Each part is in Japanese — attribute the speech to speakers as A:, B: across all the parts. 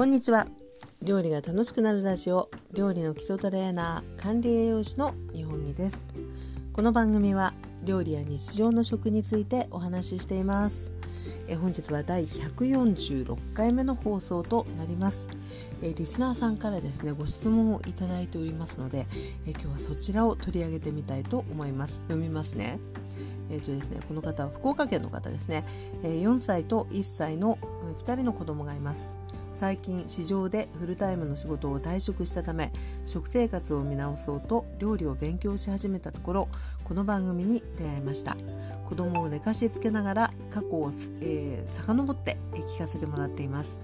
A: こんにちは。料理が楽しくなるラジオ料理の基礎トレーナー管理栄養士の日本木です。この番組は料理や日常の食についてお話ししています。え本日は第146回目の放送となります。えリスナーさんからですねご質問をいただいておりますのでえ今日はそちらを取り上げてみたいと思います。読みますね。えーとですね、この方は福岡県の方ですね、え4歳と1歳の2人の子供がいます。最近市場でフルタイムの仕事を退職したため食生活を見直そうと料理を勉強し始めたところこの番組に出会いました。子供を寝かしつけながら過去を、えー、遡って聞かせてもらっています。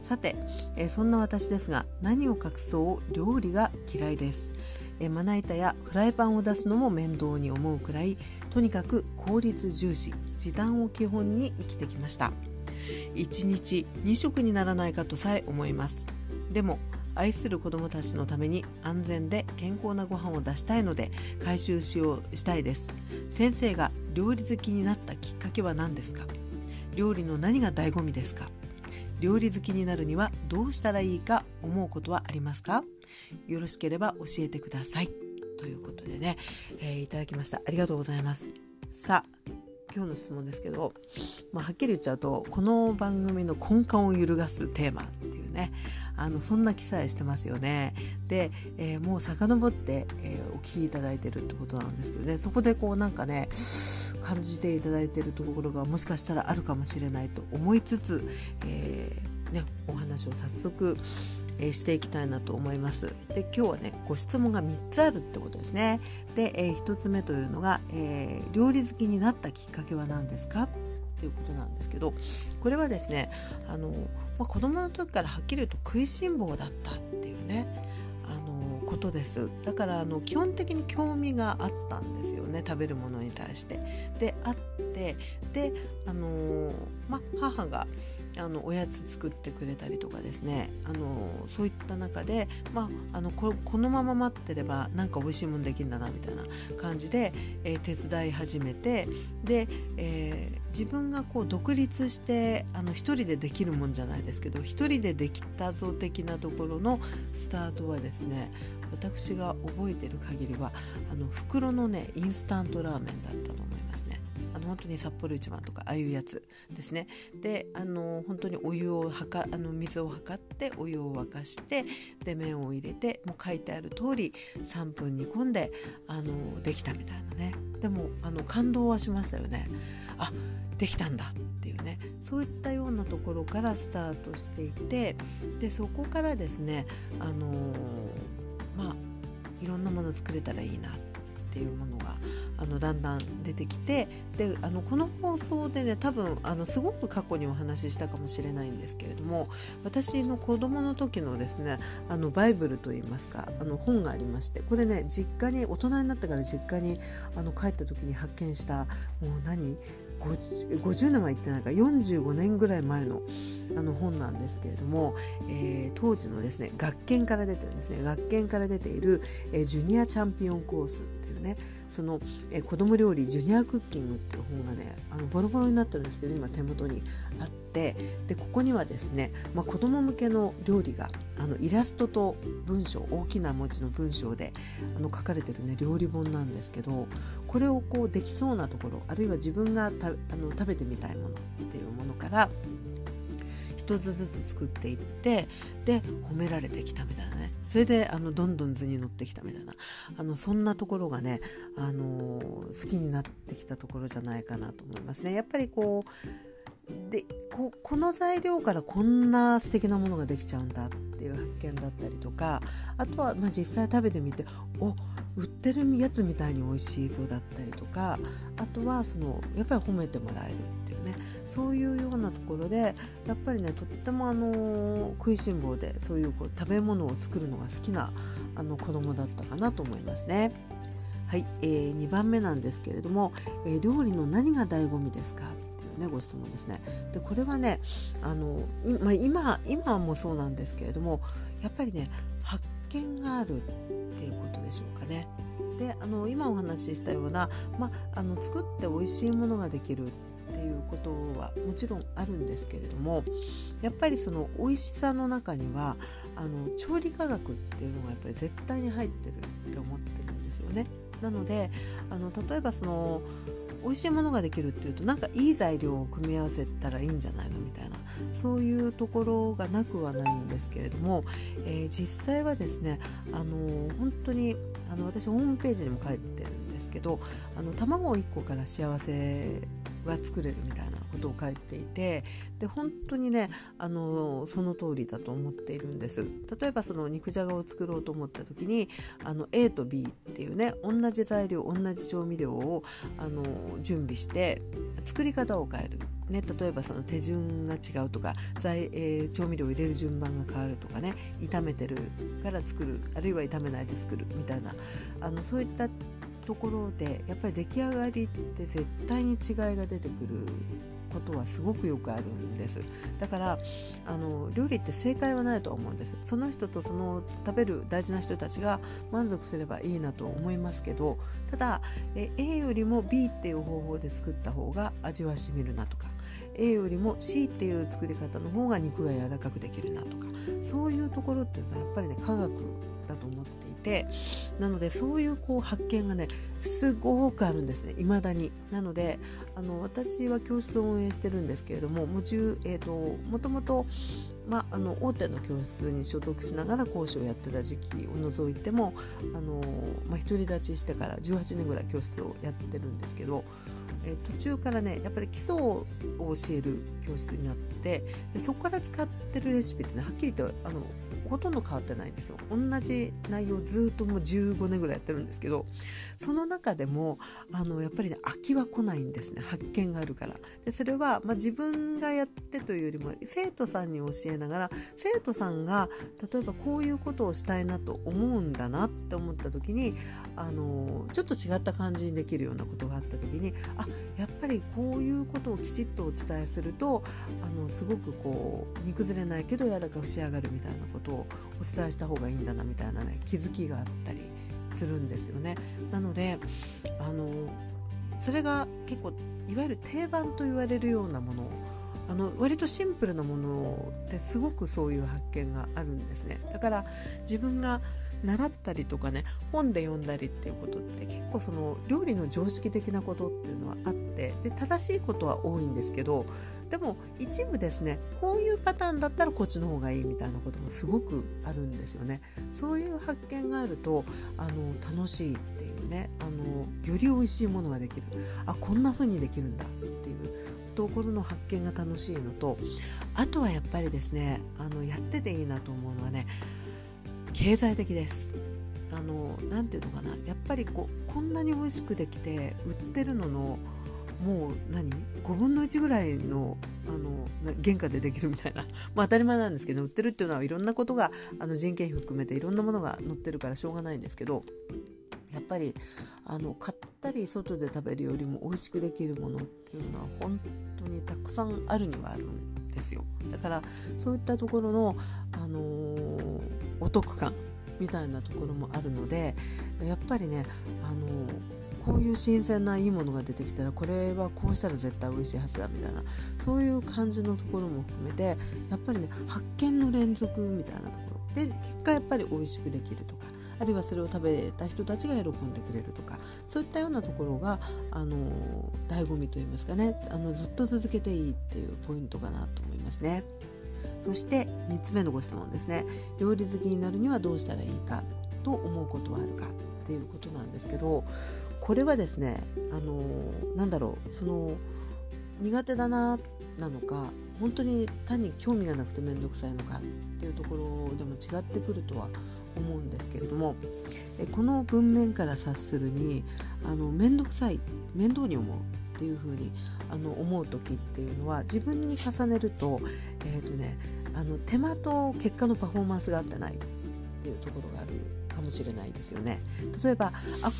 A: さて、えー、そんな私ですが何を隠そう料理が嫌いです、えー、まな板やフライパンを出すのも面倒に思うくらいとにかく効率重視時短を基本に生きてきました。1日2食にならないかとさえ思います。でも愛する子どもたちのために安全で健康なご飯を出したいので回収しようしたいです。先生が料理好きになったきっかけは何ですか？料理の何が醍醐味ですか？料理好きになるにはどうしたらいいか思うことはありますか？よろしければ教えてください。ということでね、えー、いただきました。ありがとうございます。さあ今日の質問ですけど、まあ、はっきり言っちゃうとこの番組の根幹を揺るがすテーマっていうねあのそんな記載してますよね。で、えー、もう遡って、えー、お聞きいただいてるってことなんですけどねそこでこうなんかね感じていただいてるところがもしかしたらあるかもしれないと思いつつ、えーね、お話を早速えしていきたいなと思います。で今日はねご質問が3つあるってことですね。で、え、1つ目というのが、えー、料理好きになったきっかけは何ですか？ということなんですけどこれはですねあの、まあ、子供の時からはっきり言うと食いしん坊だったっていうねことですだからあの基本的に興味があったんですよね食べるものに対して。であってであの、まあ、母があのおやつ作ってくれたりとかですねあのそういった中で、まあ、あのこのまま待ってればなんか美味しいもんできるんだなみたいな感じで、えー、手伝い始めてで、えー、自分がこう独立してあの一人でできるもんじゃないですけど一人でできたぞ的なところのスタートはですね私が覚えてる限りはあの袋のねインスタントラーメンだった。の本当に札幌一番とかああいうやつですね。であの本当にお湯をはかあの水を測ってお湯を沸かしてで麺を入れてもう書いてある通り3分煮込んであのできたみたいなね。でもあの感動はしましたよね。あできたんだっていうね。そういったようなところからスタートしていてでそこからですねあのまあいろんなもの作れたらいいなっていうものがあのだんだん出てきてであのこの放送でね多分あのすごく過去にお話ししたかもしれないんですけれども私の子供の時のですねあのバイブルといいますかあの本がありましてこれね実家に大人になってから実家にあの帰った時に発見したもう何 50, 50年は言ってないか45年ぐらい前のあの本なんですけれども、えー、当時のですね学研から出てるんですね。学研から出ている、えー、ジュニアチャンピオンコースっていうねその、えー、子供料理ジュニアクッキングっていう本がねあのボロボロになってるんですけど今手元にあってでここにはですね、まあ、子供向けの料理があのイラストと文章大きな文字の文章であの書かれてるね料理本なんですけどこれをこうできそうなところあるいは自分がたあの食べてみたいものっていうものから一つずつ作っていってで褒められてきたみたいなね。それであのどんどん図に乗ってきたみたいな。あのそんなところがね、あの好きになってきたところじゃないかなと思いますね。やっぱりこうでここの材料からこんな素敵なものができちゃうんだっていう発見だったりとかあとはまあ実際食べてみてお売ってるやつみたいに美味しいぞだったりとかあとはそのやっぱり褒めてもらえる。そういうようなところでやっぱりねとってもあの食いしん坊でそういうこう食べ物を作るのが好きなあの子供だったかなと思いますね。はい、えー、2番目なんですけれども、えー、料理の何が醍醐味ですかっていうねご質問ですね。でこれはねあの、まあ、今今もそうなんですけれどもやっぱりね発見があるっていうことでしょうかね。であの今お話ししたような、まあ、あの作って美味しいものができるっいうことはもちろんあるんですけれどもやっぱりその美味しさの中にはあの調理科学っていうのがやっぱり絶対に入ってるって思ってるんですよね。なのであの例えばその美味しいものができるっていうとなんかいい材料を組み合わせたらいいんじゃないのみたいなそういうところがなくはないんですけれども、えー、実際はですねあの本当にあの私ホームページにも書いてるんですけどあの卵1個から幸せが作れるみたいなことを書いていてで本当にねあのその通りだと思っているんです。例えばその肉じゃがを作ろうと思った時にあの A と B っていうね同じ材料同じ調味料をあの準備して作り方を変える。ね、例えばその手順が違うとか材、えー、調味料を入れる順番が変わるとかね炒めてるから作るあるいは炒めないで作るみたいなあのそういったところでやっぱり出来上がりって絶対に違いが出てくることはすごくよくあるんです。だからあの料理って正解はないと思うんです。その人とその食べる大事な人たちが満足すればいいなと思いますけどただえ A よりも B っていう方法で作った方が味はしみるなとか A よりも C っていう作り方の方が肉が柔らかくできるなとかそういうところっていうのはやっぱりね科学だと思っててなのでそういうこう発見がねすごくあるんですね未だに。なのであの私は教室を運営してるんですけれどもも,、えーと、もともとまあ、あの大手の教室に所属しながら講師をやってた時期を除いてもあの、まあ、独り立ちしてから18年ぐらい教室をやってるんですけど、えー、途中からねやっぱり基礎を教える教室になってでそこから使ってるレシピってねはっきりとあのほとんど変わってないんですよ。同じ内容ずっともう15年ぐらいやってるんですけどその中でもあのやっぱりね飽きは来ないんですね。発見があるから。でそれは、まあ、自分がやってというよりも生徒さんに教えながら生徒さんが例えばこういうことをしたいなと思うんだなって思った時にあのちょっと違った感じにできるようなことがあった時にあやっぱりこういうことをきちっとお伝えするとあのすごくこう煮崩れないけど柔らかく仕上がるみたいなことをお伝えした方がいいんだなみたいなね気づきがあったりするんですよね。なのであのそれが結構いわゆる定番と言われるようなものあの割とシンプルなものってすごくそういう発見があるんですねだから自分が習ったりとかね本で読んだりっていうことって結構その料理の常識的なことっていうのはあってで正しいことは多いんですけどでも一部ですねこういうパターンだったらこっちの方がいいみたいなこともすごくあるんですよね。そういう発見があるとあの楽しいっていうねあのより美味しいものができるあこんな風にできるんだっていうところの発見が楽しいのとあとはやっぱりですねあのやってていいなと思うのはね経済的です。あのなていうのかなやっぱりこうこんなに美味しくできて売ってるののもう何？5分の1ぐらいのあの原価でできるみたいな、まあ、当たり前なんですけど売ってるっていうのはいろんなことがあの人件費含めていろんなものが載ってるからしょうがないんですけどやっぱりあの買ったり外で食べるよりも美味しくできるものっていうのは本当にたくさんあるにはあるんですよ。だからそういったところの、あのー、お得感みたいなところもあるのでやっぱりね、あのーこういう新鮮ないいものが出てきたらこれはこうしたら絶対美味しいはずだみたいなそういう感じのところも含めてやっぱりね発見の連続みたいなところで結果やっぱり美味しくできるとかあるいはそれを食べた人たちが喜んでくれるとかそういったようなところがあの醍醐味といいますかねあのずっと続けていいっていうポイントかなと思いますね。そして3つ目のご質問ですね料理好きになるにはどうしたらいいかと思うことはあるかっていうことなんですけどこれはですねあのなんだろうその苦手だななのか本当に単に興味がなくて面倒くさいのかっていうところでも違ってくるとは思うんですけれどもこの文面から察するにあの面倒くさい面倒に思うっていうふうにあの思う時っていうのは自分に重ねると,、えーとね、あの手間と結果のパフォーマンスが合ってないっていうところがあるかもしれないですよね。例えばあ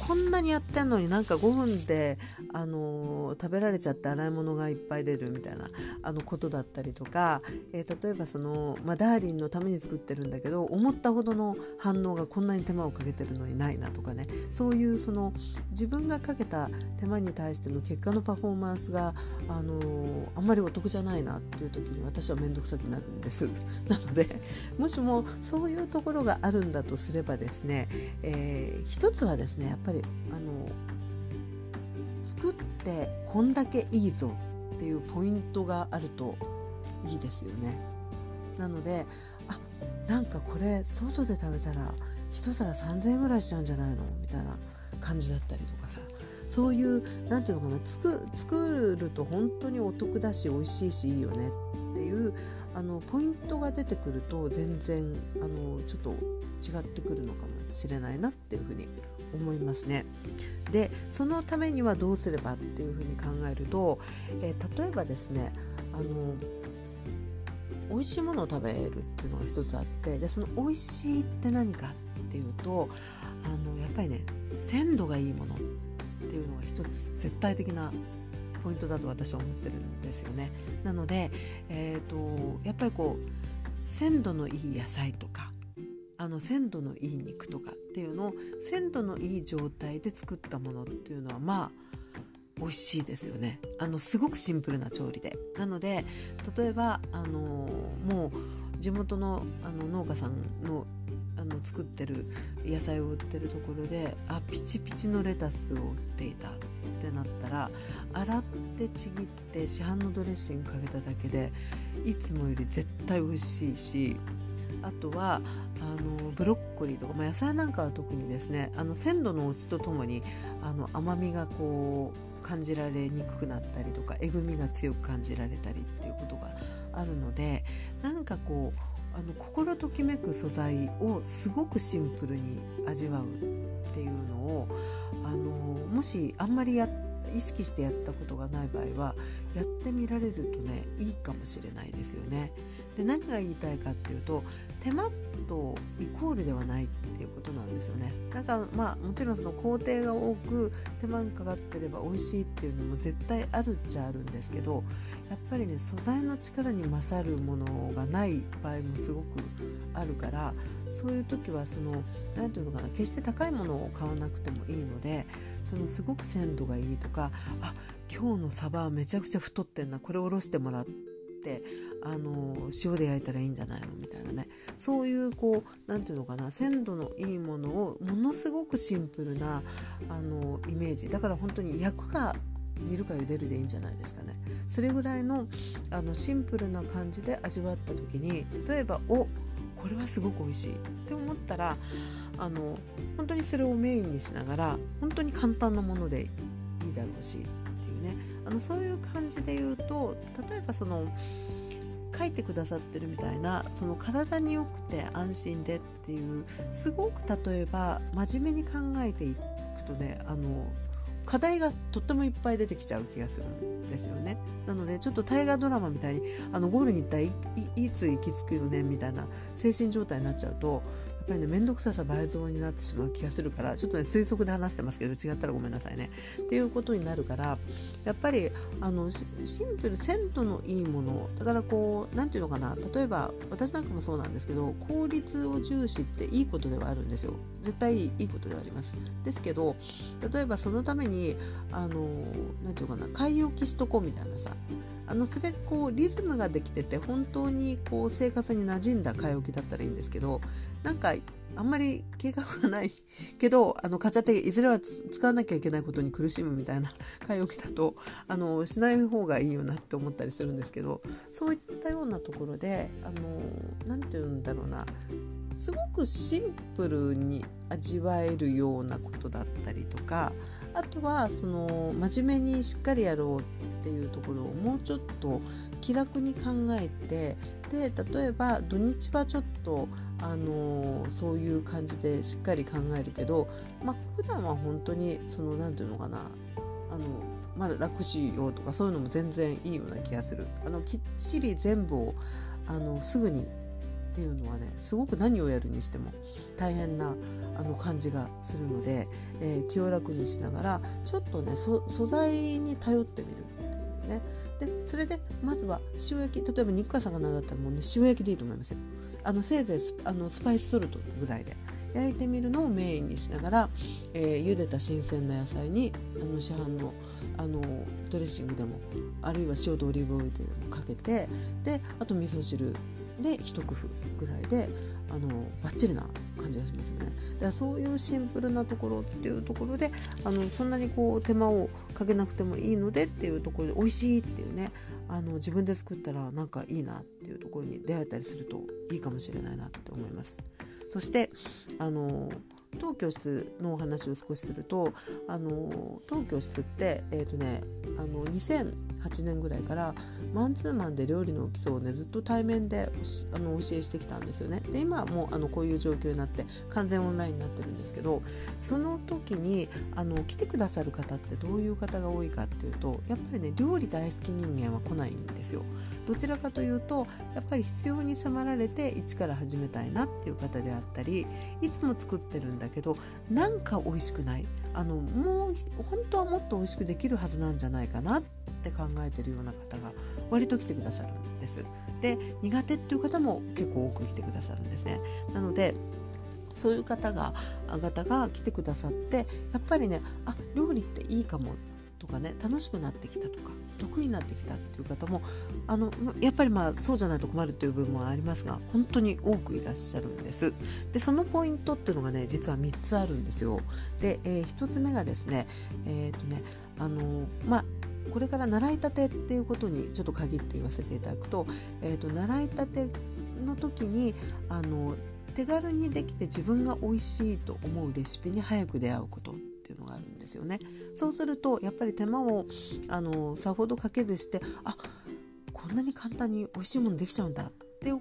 A: こんなにやってんのになんか5分で、あのー、食べられちゃって洗い物がいっぱい出るみたいなあのことだったりとか、えー、例えばその、まあ、ダーリンのために作ってるんだけど思ったほどの反応がこんなに手間をかけてるのにないなとかねそういうその自分がかけた手間に対しての結果のパフォーマンスが、あのー、あんまりお得じゃないなっていう時に私は面倒くさくなるんです。なのでもしもそういうところがあるんだとすればですね、ねえー、一つはですねやっぱりあの作ってこんだけいいぞっていうポイントがあるといいですよね。なのであなんかこれ外で食べたら一皿3,000円ぐらいしちゃうんじゃないの？みたいな感じだったりとかさそういう何て言うのかな作ると本当にお得だし美味しいしいいよねあのポイントが出てくると全然あのちょっと違ってくるのかもしれないなっていうふうに思いますね。でそのためにはどうすればっていうふうに考えると、えー、例えばですねあの美味しいものを食べるっていうのが一つあってでその美味しいって何かっていうとあのやっぱりね鮮度がいいものっていうのが一つ絶対的なポイントだと私は思ってるんですよね。なので、えーと、やっぱりこう鮮度のいい野菜とかあの鮮度のいい肉とかっていうのを鮮度のいい状態で作ったものっていうのはまあ美味しいですよねあのすごくシンプルな調理でなので例えばあのもう地元のあの農家さんのの作ってる野菜を売ってるところであピチピチのレタスを売っていたってなったら洗ってちぎって市販のドレッシングかけただけでいつもより絶対美味しいしあとはあのブロッコリーとか、まあ、野菜なんかは特にですねあの鮮度の落ちとともにあの甘みがこう感じられにくくなったりとかえぐみが強く感じられたりっていうことがあるのでなんかこうあの心ときめく素材をすごくシンプルに味わうっていうのをあのもしあんまりや意識してやったことがない場合はやってみられるとねいいかもしれないですよね。で何が言いたいかっていうと手間とイコールではないっていうことなんですよね。だかまあもちろんその工程が多く手間がかかってれば美味しいっていうのも絶対あるっちゃあるんですけどやっぱりね素材の力に勝るものがない場合もすごくあるからそういう時はその何て言うのかな決して高いものを買わなくてもいいのでそのすごく鮮度がいいとかあ今日のサバはめちゃくちゃ太ってんなこれおろしてもらってあの塩で焼いたらいいんじゃないの？みたいなね。そういうこう何て言うのかな。鮮度のいいものをものすごくシンプルなあのイメージ。だから本当に焼くか煮るか茹でるでいいんじゃないですかね。それぐらいのあのシンプルな感じで味わった時に例えばおこれはすごく美味しい。って思ったらあの本当にそれをメインにしながら本当に簡単なものでいいだろうしっていうね。あのそういう感じで言うと例えばその書いてくださってるみたいなその体に良くて安心でっていうすごく例えば真面目に考えていくとねあの課題がとってもいっぱい出てきちゃう気がするんですよね。なのでちょっと大河ドラマみたいにあのゴールに行ったらいいつ行き着くよねみたいな精神状態になっちゃうとぱりね面倒くささ倍増になってしまう気がするからちょっとね推測で話してますけど違ったらごめんなさいね。っていうことになるからやっぱりあのシンプル鮮度のいいものだからこう何て言うのかな例えば私なんかもそうなんですけど効率を重視っていいことではあるんですよ。絶対いいことではあります。ですけど例えばそのためにあの何て言うかな買い置きしとこうみたいなさあのそれがこうリズムができてて本当にこう生活に馴染んだ買い置きだったらいいんですけどなんかあんまり計画がない けどあの買っちゃっていずれは使わなきゃいけないことに苦しむみたいな 買い置きだとあのしない方がいいよなって思ったりするんですけどそういったようなところで何て言うんだろうな。すごくシンプルに味わえるようなことだったりとかあとはその真面目にしっかりやろうっていうところをもうちょっと気楽に考えてで例えば土日はちょっとあのそういう感じでしっかり考えるけど、まあ普段は本当にその何て言うのかなあのまだ楽しいよとかそういうのも全然いいような気がする。あのきっちり全部をあのすぐにっていうのはねすごく何をやるにしても大変なあの感じがするので、えー、気を楽にしながらちょっとね素材に頼ってみるっていうね。でそれでまずは塩焼き例えば肉か魚だったらもうね塩焼きでいいと思いますよ。あのせいぜいあのスパイスソルトぐらいで焼いてみるのをメインにしながら、えー、茹でた新鮮な野菜にあの市販のあのドレッシングでもあるいは塩とオリーブオイルでもかけてであと味噌汁で一工夫ぐらいであのバッチリな感じがしますよね。だからそういうシンプルなところっていうところであのそんなにこう手間をかけなくてもいいのでっていうところで美味しいっていうねあの自分で作ったらなんかいいなっていうところに出会えたりするといいかもしれないなって思います。そしてあの当教室のお話を少しするとあの当教室って、えーとね、あの2008年ぐらいからマンツーマンで料理の基礎をねずっと対面であの教えしてきたんですよね。で今はもうあのこういう状況になって完全オンラインになってるんですけどその時にあの来てくださる方ってどういう方が多いかっていうとやっぱりね料理大好き人間は来ないんですよ。どちらかというとやっぱり必要に迫られて一から始めたいなっていう方であったりいつも作ってるんだけどなんか美味しくないあのもう本当はもっと美味しくできるはずなんじゃないかなって考えてるような方が割と来てくださるんです。で苦手っていう方も結構多く来てくださるんですね。なのでそういう方が方が来てくださってやっぱりねあ料理っていいかもとかね楽しくなってきたとか得意になってきたっていう方もあのやっぱりまあそうじゃないと困るという部分もありますが本当に多くいらっしゃるんです。でそのポイントっていうのがね実は3つあるんですよ。で、えー、1つ目がですねえっ、ー、とねあのまあこれから習いたてっていうことにちょっと限って言わせていただくと,、えーと、習いたての時にあの手軽にできて自分が美味しいと思うレシピに早く出会うこと。ていうのがあるんですよね。そうするとやっぱり手間をあのさほどかけずしてあこんなに簡単に美味しいものできちゃうんだって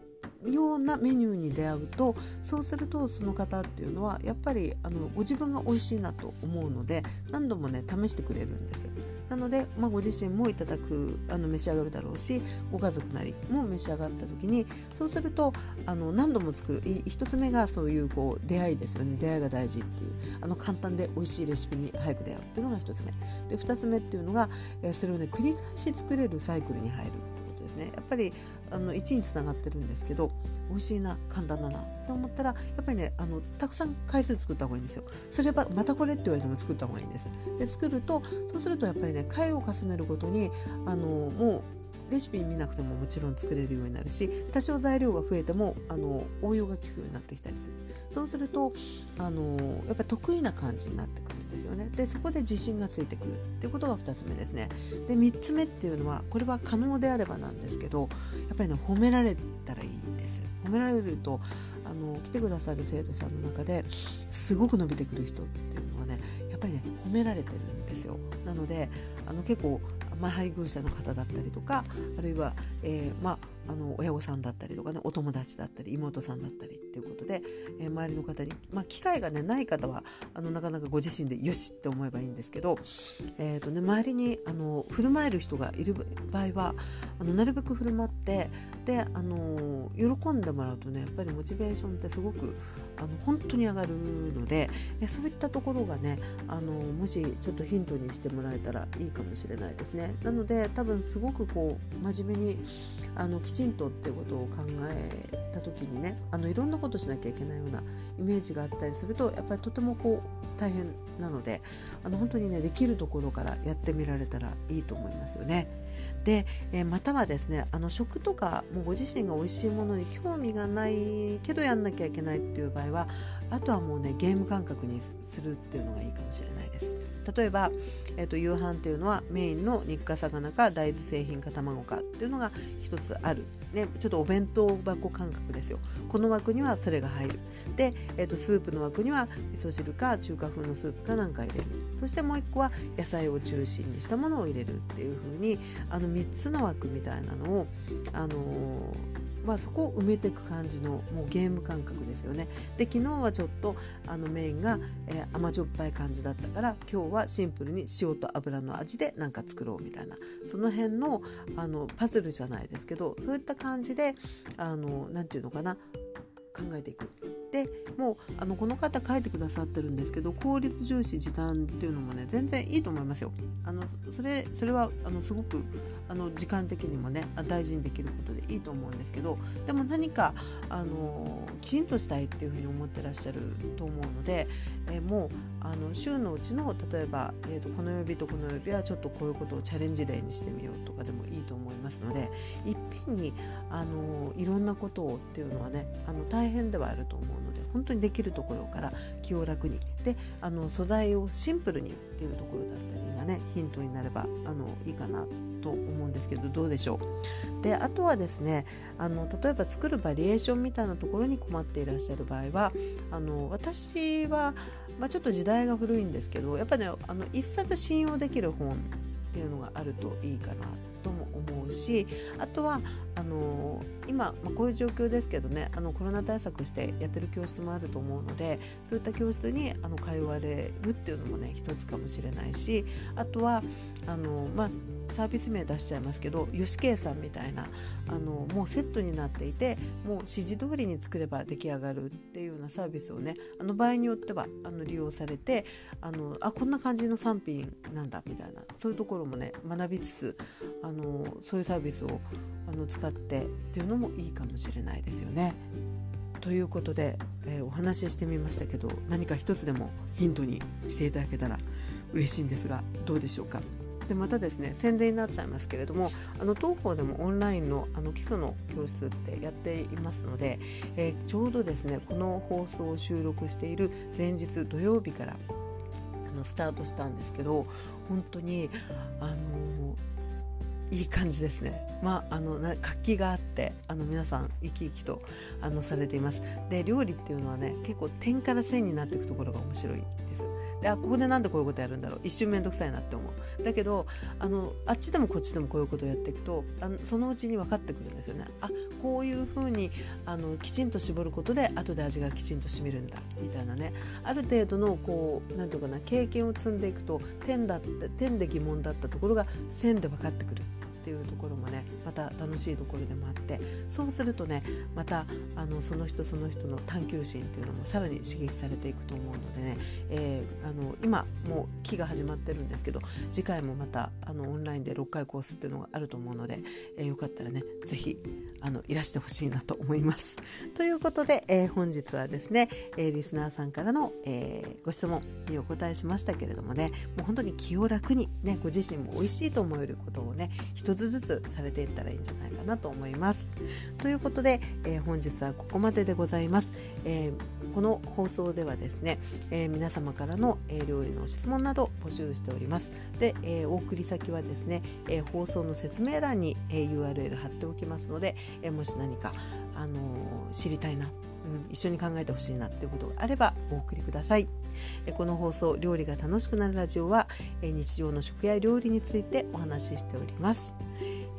A: ようなメニューに出会うとそうするとその方っていうのはやっぱりあのご自分が美味しいなと思うので何度もね試してくれるんです。なので、まあ、ご自身もいただくあの召し上がるだろうしご家族なりも召し上がった時にそうするとあの何度も作る一つ目がそういうこう出会いですよね。出会いが大事っていうあの簡単で美味しいレシピに早く出会うっていうのが一つ目。で二つ目っていうのが、え、それをね繰り返し作れるサイクルに入るってことですね。やっぱりあの1につながってるんですけど美味しいな簡単だなと思ったらやっぱりねあのたくさん回数作った方がいいんですよ。それはまたこれって言われても作った方がいいんです。で作るとそうするとやっぱりね回を重ねるごとにあのもうレシピ見なくてももちろん作れるようになるし多少材料が増えてもあの応用が効くようになってきたりする。そうするとあのやっぱり得意な感じになってくる。ですよね。でそこで自信がついてくるっていうことが2つ目ですね。で3つ目っていうのはこれは可能であればなんですけどやっぱりね褒められたらいいんです。褒められるとあの来てくださる生徒さんの中ですごく伸びてくる人っていうのはねやっぱりね褒められてるんですよ。なのであの結構ま、配偶者の方だったりとかあるいは、えー、まああの親御さんだったりとかねお友達だったり妹さんだったりっていうことで、えー、周りの方に、まあ、機会が、ね、ない方はあのなかなかご自身でよしって思えばいいんですけど、えーとね、周りにあの振る舞える人がいる場合はあのなるべく振る舞ってであの喜んでもらうとねやっぱりモチベーションってすごくあの本当に上がるのでそういったところがねあのもしちょっとヒントにしてもらえたらいいかもしれないですね。なので多分すごくこう真面目にあのきちんとってことを考えた時にねあのいろんなことしなきゃいけないようなイメージがあったりするとやっぱりとてもこう大変なのであの本当にねできるところからやってみられたらいいと思いますよね。で、えー、またはですねあの食とかもうご自身が美味しいものに興味がないけどやんなきゃいけないっていう場合はあとはもうねゲーム感覚にするっていうのがいいかもしれないです。例えば、えーと、夕飯っていうのはメインの肉か魚か大豆製品か卵かっていうのが一つある、ね、ちょっとお弁当箱感覚ですよ。この枠にはそれが入る。で、えーと、スープの枠には味噌汁か中華風のスープかなんか入れる。そしてもう一個は野菜を中心にしたものを入れるっていう風にあの3つの枠みたいなのを、あのーまあ、そこを埋めていく感じのもうゲーム感覚ですよね。で昨日はちょっとあのメインが、えー、甘じょっぱい感じだったから今日はシンプルに塩と油の味で何か作ろうみたいなその辺のあのパズルじゃないですけどそういった感じで何て言うのかな考えていくでもうあのこの方書いてくださってるんですけど効率重視時短っていうのもね全然いいと思いますよ。あのそれそれはあのすごくあの時間的にもね大事にできることでいいと思うんですけどでも何かあのきちんとしたいっていうふうに思ってらっしゃると思うので、え、もうあの週のうちの例えば、えーと、この曜日とこの曜日はちょっとこういうことをチャレンジデーにしてみようとかでもいいと思いますのでいっぺんにあのいろんなことをっていうのはねあの大変ではあると思うので本当にできるところから気を楽に。であの素材をシンプルにっていうところだったりがねヒントになればあのいいかなと思うんですけどどうでしょう？であとはですねあの例えば作るバリエーションみたいなところに困っていらっしゃる場合はあの私は、まあ、ちょっと時代が古いんですけどやっぱねあの一冊信用できる本っていうのがあるといいかなとも思うしあとはあの今、まあ、こういう状況ですけどねあのコロナ対策してやってる教室もあると思うのでそういった教室にあの通われるっていうのもね一つかもしれないしあとはあの、まあ、サービス名出しちゃいますけど吉慶さんみたいなあのもうセットになっていてもう指示通りに作れば出来上がるっていうようなサービスをねあの場合によってはあの利用されてあのあこんな感じの産品なんだみたいなそういうところもね学びつつあのそういうサービスをあの使ってっていうのもいいかもしれないですよね。ということで、えー、お話ししてみましたけど何か一つでもヒントにしていただけたら嬉しいんですがどうでしょうか？でまたですね宣伝になっちゃいますけれどもあの当方でもオンラインのあの基礎の教室ってやっていますので、えー、ちょうどですねこの放送を収録している前日土曜日からあのスタートしたんですけど本当にあのいい感じですね。まあ、あの活気があってあの皆さん生き生きとあのされています。で料理っていうのはね結構点から線になっていくところが面白いです。であここでなんでこういうことやるんだろう。一瞬面倒くさいなって思う。だけどあのあっちでもこっちでもこういうことをやっていくとあのそのうちに分かってくるんですよね。あこういうふうにあのきちんと絞ることで後で味がきちんとしみるんだ。みたいなね。ある程度のこうなんていうかな経験を積んでいくと点だって点で疑問だったところが線で分かってくる。っていうところもねまた楽しいところでもあってそうするとねまたあのその人その人の探求心っていうのもさらに刺激されていくと思うのでね、えー、あの今もう期が始まってるんですけど次回もまたあのオンラインで6回コースっていうのがあると思うので、えー、よかったらね是非あのいらしてほしいなと思います。ということで、えー、本日はですね、えー、リスナーさんからの、えー、ご質問にお答えしましたけれどもねもう本当に気を楽にねご自身も美味しいと思えることをね一つずつされていったらいいんじゃないかなと思います。ということで、えー、本日はここまででございます。えー、この放送ではですね、えー、皆様からの、え料理の質問など募集しております。で、えお送り先はですね、え放送の説明欄に、え URL 貼っておきますので、えもし何か、あの知りたいなうん、一緒に考えてほしいなっていうことがあればお送りください。この放送「料理が楽しくなるラジオは」日常の食や料理についてお話ししております。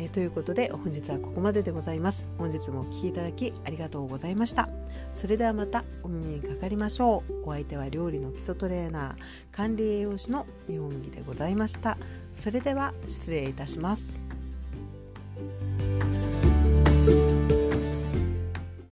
A: えということで本日はここまででございます。本日もお聴きいただきありがとうございました。それではまたお耳にかかりましょう。お相手は料理の基礎トレーナー管理栄養士の日本木でございました。それでは失礼いたします。Thank you.